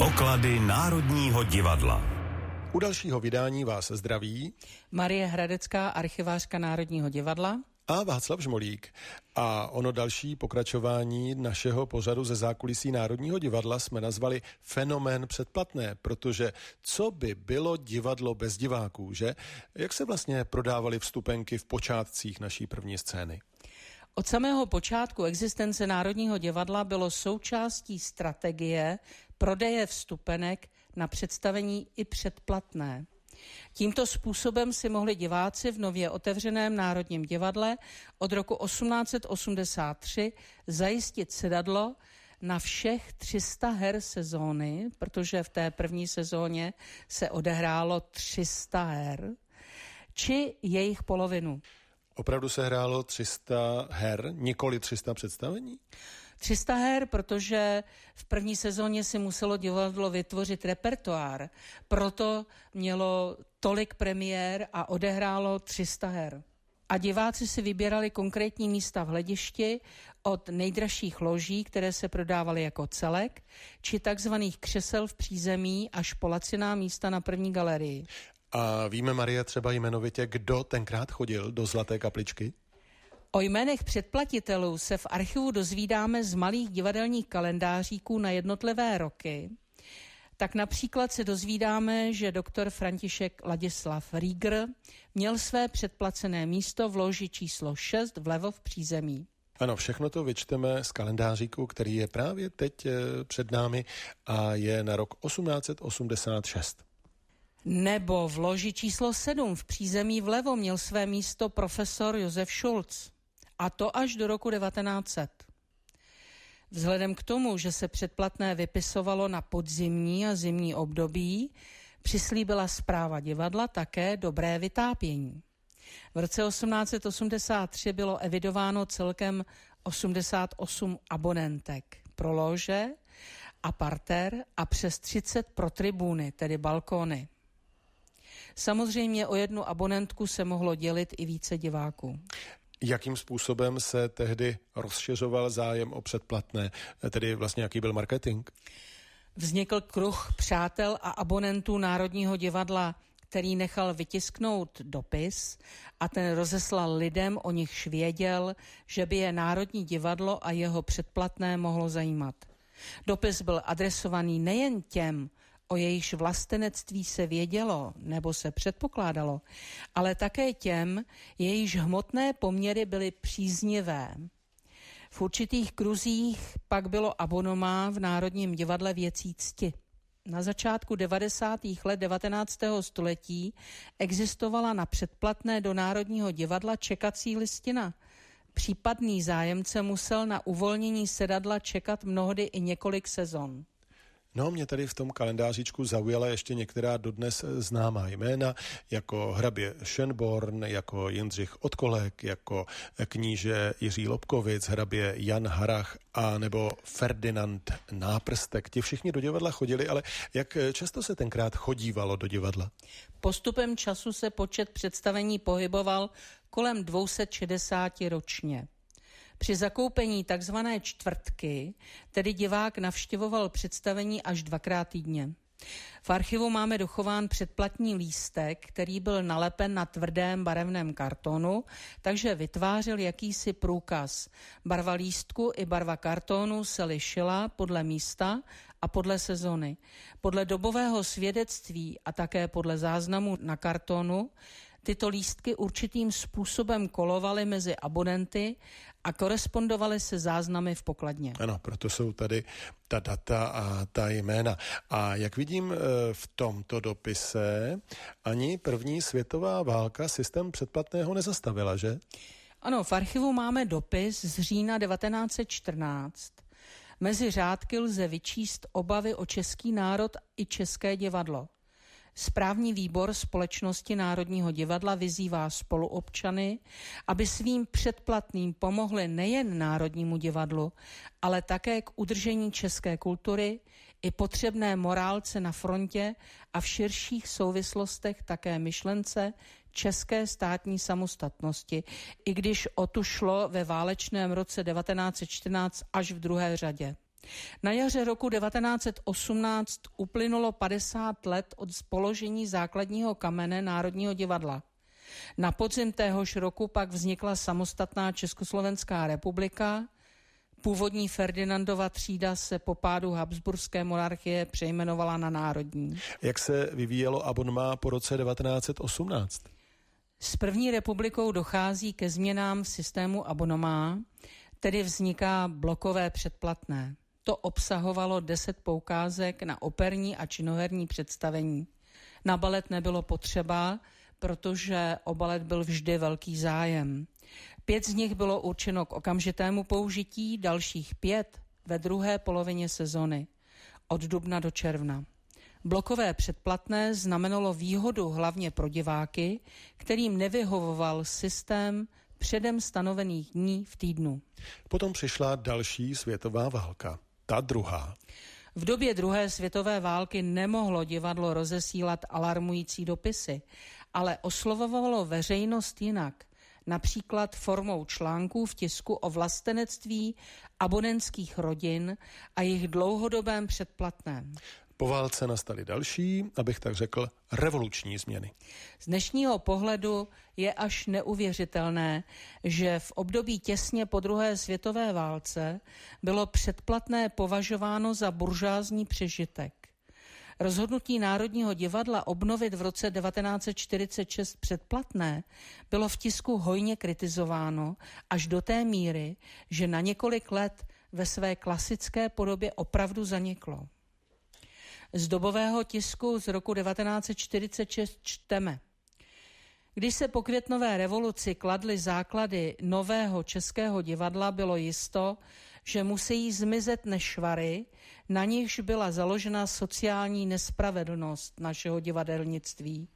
Poklady Národního divadla. U dalšího vydání vás zdraví Marie Hradecká, archivářka Národního divadla a Václav Žmolík. A ono další pokračování našeho pořadu ze zákulisí Národního divadla jsme nazvali fenomén předplatné, protože co by bylo divadlo bez diváků, že? Jak se vlastně prodávaly vstupenky v počátcích naší první scény? Od samého počátku existence Národního divadla bylo součástí strategie prodeje vstupenek na představení i předplatné. Tímto způsobem si mohli diváci v nově otevřeném Národním divadle od roku 1883 zajistit sedadlo na všech 300 her sezóny, protože v té první sezóně se odehrálo 300 her, či jejich polovinu. Opravdu se hrálo 300 her, nikoli 300 představení? 300 her, protože v první sezóně si muselo divadlo vytvořit repertoár, proto mělo tolik premiér a odehrálo 300 her. A diváci si vybírali konkrétní místa v hledišti od nejdražších loží, které se prodávaly jako celek, či takzvaných křesel v přízemí až po laciná místa na první galerii. A víme, Marie, třeba jmenovitě, kdo tenkrát chodil do Zlaté kapličky? O jménech předplatitelů se v archivu dozvídáme z malých divadelních kalendáříků na jednotlivé roky. Tak například se dozvídáme, že doktor František Ladislav Rieger měl své předplacené místo v loži číslo 6 vlevo v přízemí. Ano, všechno to vyčteme z kalendáříku, který je právě teď eh, před námi a je na rok 1886. Nebo v loži číslo 7 v přízemí vlevo měl své místo profesor Josef Schulz. A to až do roku 1900. Vzhledem k tomu, že se předplatné vypisovalo na podzimní a zimní období, přislíbila zpráva divadla také dobré vytápění. V roce 1883 bylo evidováno celkem 88 abonentek pro lože a parter a přes 30 pro tribuny, tedy balkony. Samozřejmě o jednu abonentku se mohlo dělit i více diváků. Jakým způsobem se tehdy rozšiřoval zájem o předplatné, tedy vlastně jaký byl marketing? Vznikl kruh přátel a abonentů Národního divadla, který nechal vytisknout dopis a ten rozeslal lidem, o nichž věděl, že by je Národní divadlo a jeho předplatné mohlo zajímat. Dopis byl adresovaný nejen těm, o jejíž vlastenectví se vědělo nebo se předpokládalo, ale také těm, jejíž hmotné poměry byly příznivé. V určitých kruzích pak bylo abonomá v Národním divadle věcí cti. Na začátku 90. let 19. století existovala na předplatné do Národního divadla čekací listina. Případný zájemce musel na uvolnění sedadla čekat mnohdy i několik sezon. No, mě tady v tom kalendářičku zaujala ještě některá dodnes známá jména, jako hrabě Schönborn, jako Jindřich Odkolek, jako kníže Jiří Lobkovic, hrabě Jan Harach a nebo Ferdinand Náprstek. Ti všichni do divadla chodili, ale jak často se tenkrát chodívalo do divadla? Postupem času se počet představení pohyboval kolem 260 ročně. Při zakoupení takzvané čtvrtky tedy divák navštěvoval představení až dvakrát týdně. V archivu máme dochován předplatní lístek, který byl nalepen na tvrdém barevném kartonu, takže vytvářel jakýsi průkaz. Barva lístku i barva kartonu se lišila podle místa a podle sezony. Podle dobového svědectví a také podle záznamu na kartonu tyto lístky určitým způsobem kolovaly mezi abonenty a korespondovaly se záznamy v pokladně. Ano, proto jsou tady ta data a ta jména. A jak vidím eh, v tomto dopise, ani první světová válka systém předplatného nezastavila, že? Ano, v archivu máme dopis z října 1914. Mezi řádky lze vyčíst obavy o český národ i české divadlo. Správní výbor Společnosti Národního divadla vyzývá spoluobčany, aby svým předplatným pomohli nejen Národnímu divadlu, ale také k udržení české kultury i potřebné morálce na frontě a v širších souvislostech také myšlence české státní samostatnosti, i když o tu šlo ve válečném roce 1914 až v druhé řadě. Na jaře roku 1918 uplynulo 50 let od spoložení základního kamene Národního divadla. Na podzim téhož roku pak vznikla samostatná Československá republika. Původní Ferdinandova třída se po pádu Habsburské monarchie přejmenovala na národní. Jak se vyvíjelo abonma po roce 1918? S první republikou dochází ke změnám v systému abonomá, tedy vzniká blokové předplatné. To obsahovalo deset poukázek na operní a činoherní představení. Na balet nebylo potřeba, protože o balet byl vždy velký zájem. Pět z nich bylo určeno k okamžitému použití, dalších pět ve druhé polovině sezony, od dubna do června. Blokové předplatné znamenalo výhodu hlavně pro diváky, kterým nevyhovoval systém předem stanovených dní v týdnu. Potom přišla další světová válka, ta druhá. V době druhé světové války nemohlo divadlo rozesílat alarmující dopisy, ale oslovovalo veřejnost jinak, například formou článků v tisku o vlastenectví abonentských rodin a jejich dlouhodobém předplatném. Po válce nastaly další, abych tak řekl, revoluční změny. Z dnešního pohledu je až neuvěřitelné, že v období těsně po druhé světové válce bylo předplatné považováno za buržázní přežitek. Rozhodnutí Národního divadla obnovit v roce 1946 předplatné bylo v tisku hojně kritizováno až do té míry, že na několik let ve své klasické podobě opravdu zaniklo. Z dobového tisku z roku 1946 čteme. Když se po květnové revoluci kladly základy nového českého divadla, bylo jisto, že musí zmizet nešvary, na nichž byla založena sociální nespravedlnost našeho divadelnictví,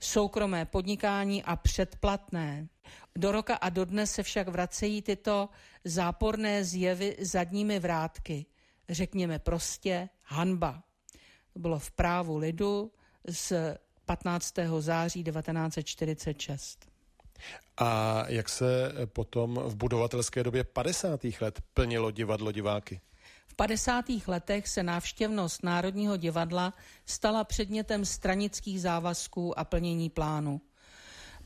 soukromé podnikání a předplatné. Do roka a do dne se však vracejí tyto záporné zjevy zadními vrátky. Řekněme prostě hanba. Bylo v právu lidu z 15. září 1946. A jak se potom v budovatelské době 50. let plnilo divadlo diváky? V 50. letech se návštěvnost Národního divadla stala předmětem stranických závazků a plnění plánu.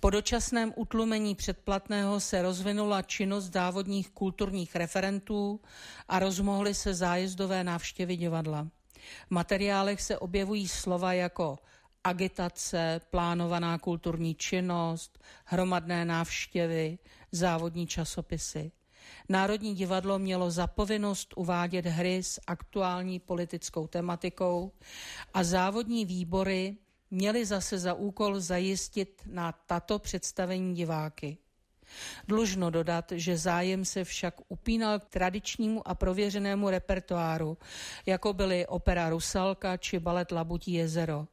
Po dočasném utlumení předplatného se rozvinula činnost závodních kulturních referentů a rozmohly se zájezdové návštěvy divadla. V materiálech se objevují slova jako agitace, plánovaná kulturní činnost, hromadné návštěvy, závodní časopisy. Národní divadlo mělo zapovinnost uvádět hry s aktuální politickou tematikou a závodní výbory měly zase za úkol zajistit na tato představení diváky. Dlužno dodat, že zájem se však upínal k tradičnímu a prověřenému repertoáru, jako byly opera Rusalka či balet Labutí jezero.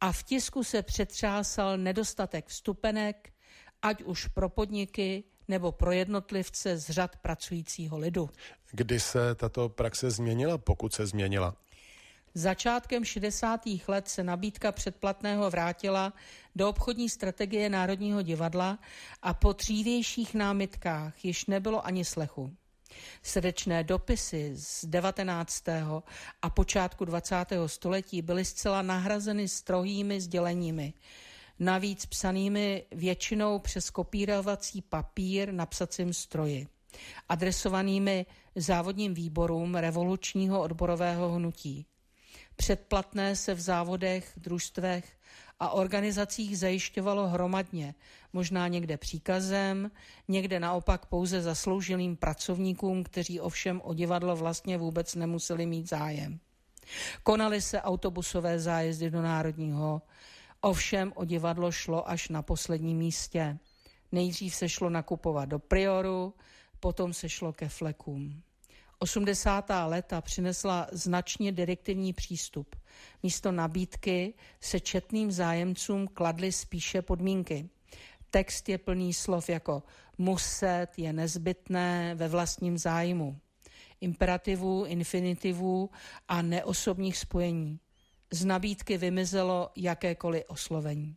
A v tisku se přetřásal nedostatek vstupenek, ať už pro podniky nebo pro jednotlivce z řad pracujícího lidu. Kdy se tato praxe změnila, pokud se změnila? Začátkem 60. let se nabídka předplatného vrátila do obchodní strategie Národního divadla a po dřívějších námitkách již nebylo ani slechu. Srdečné dopisy z 19. a počátku 20. století byly zcela nahrazeny strohými sděleními, navíc psanými většinou přes kopírovací papír na psacím stroji, adresovanými závodním výborům revolučního odborového hnutí. Předplatné se v závodech, družstvech a organizacích zajišťovalo hromadně, možná někde příkazem, někde naopak pouze zasloužilým pracovníkům, kteří ovšem o divadlo vlastně vůbec nemuseli mít zájem. Konaly se autobusové zájezdy do Národního, ovšem o divadlo šlo až na posledním místě. Nejdřív se šlo nakupovat do Prioru, potom se šlo ke flekům. 80. léta přinesla značně direktivní přístup. Místo nabídky se četným zájemcům kladly spíše podmínky. Text je plný slov jako muset, je nezbytné, ve vlastním zájmu. Imperativů, infinitivů a neosobních spojení. Z nabídky vymizelo jakékoliv oslovení.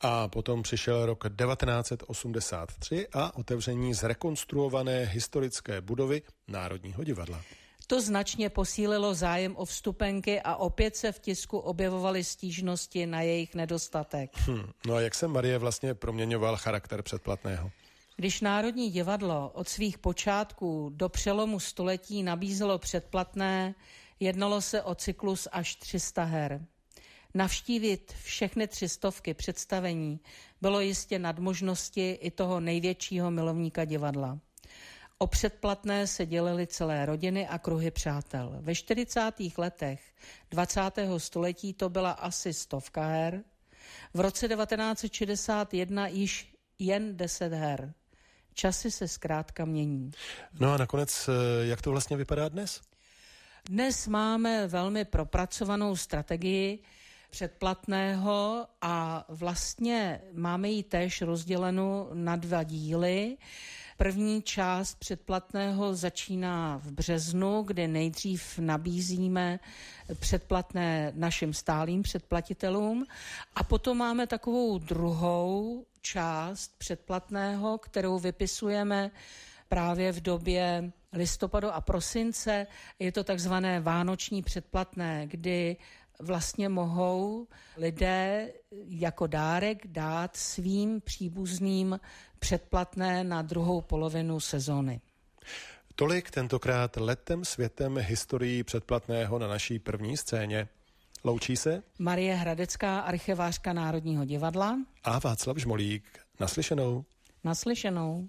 A potom přišel rok 1983 a otevření zrekonstruované historické budovy Národního divadla. To značně posílilo zájem o vstupenky a opět se v tisku objevovaly stížnosti na jejich nedostatek. Hmm. No a jak se Marie vlastně proměňoval charakter předplatného? Když Národní divadlo od svých počátků do přelomu století nabízelo předplatné, jednalo se o cyklus až 300 her. Navštívit všechny tři stovky představení bylo jistě nad možnosti i toho největšího milovníka divadla. O předplatné se dělily celé rodiny a kruhy přátel. Ve 40. letech 20. století to byla asi stovka her, v roce 1961 již jen 10 her. Časy se zkrátka mění. No a nakonec, eh, jak to vlastně vypadá dnes? Dnes máme velmi propracovanou strategii předplatného a vlastně máme ji též rozdělenou na dva díly. První část předplatného začíná v březnu, kde nejdřív nabízíme předplatné našim stálým předplatitelům a potom máme takovou druhou část předplatného, kterou vypisujeme právě v době listopadu a prosince. Je to takzvané vánoční předplatné, kdy vlastně mohou lidé jako dárek dát svým příbuzným předplatné na druhou polovinu sezóny. Tolik tentokrát letem světem historií předplatného na naší první scéně. Loučí se Marie Hradecká, archivářka Národního divadla a Václav Žmolík. Naslyšenou. Naslyšenou.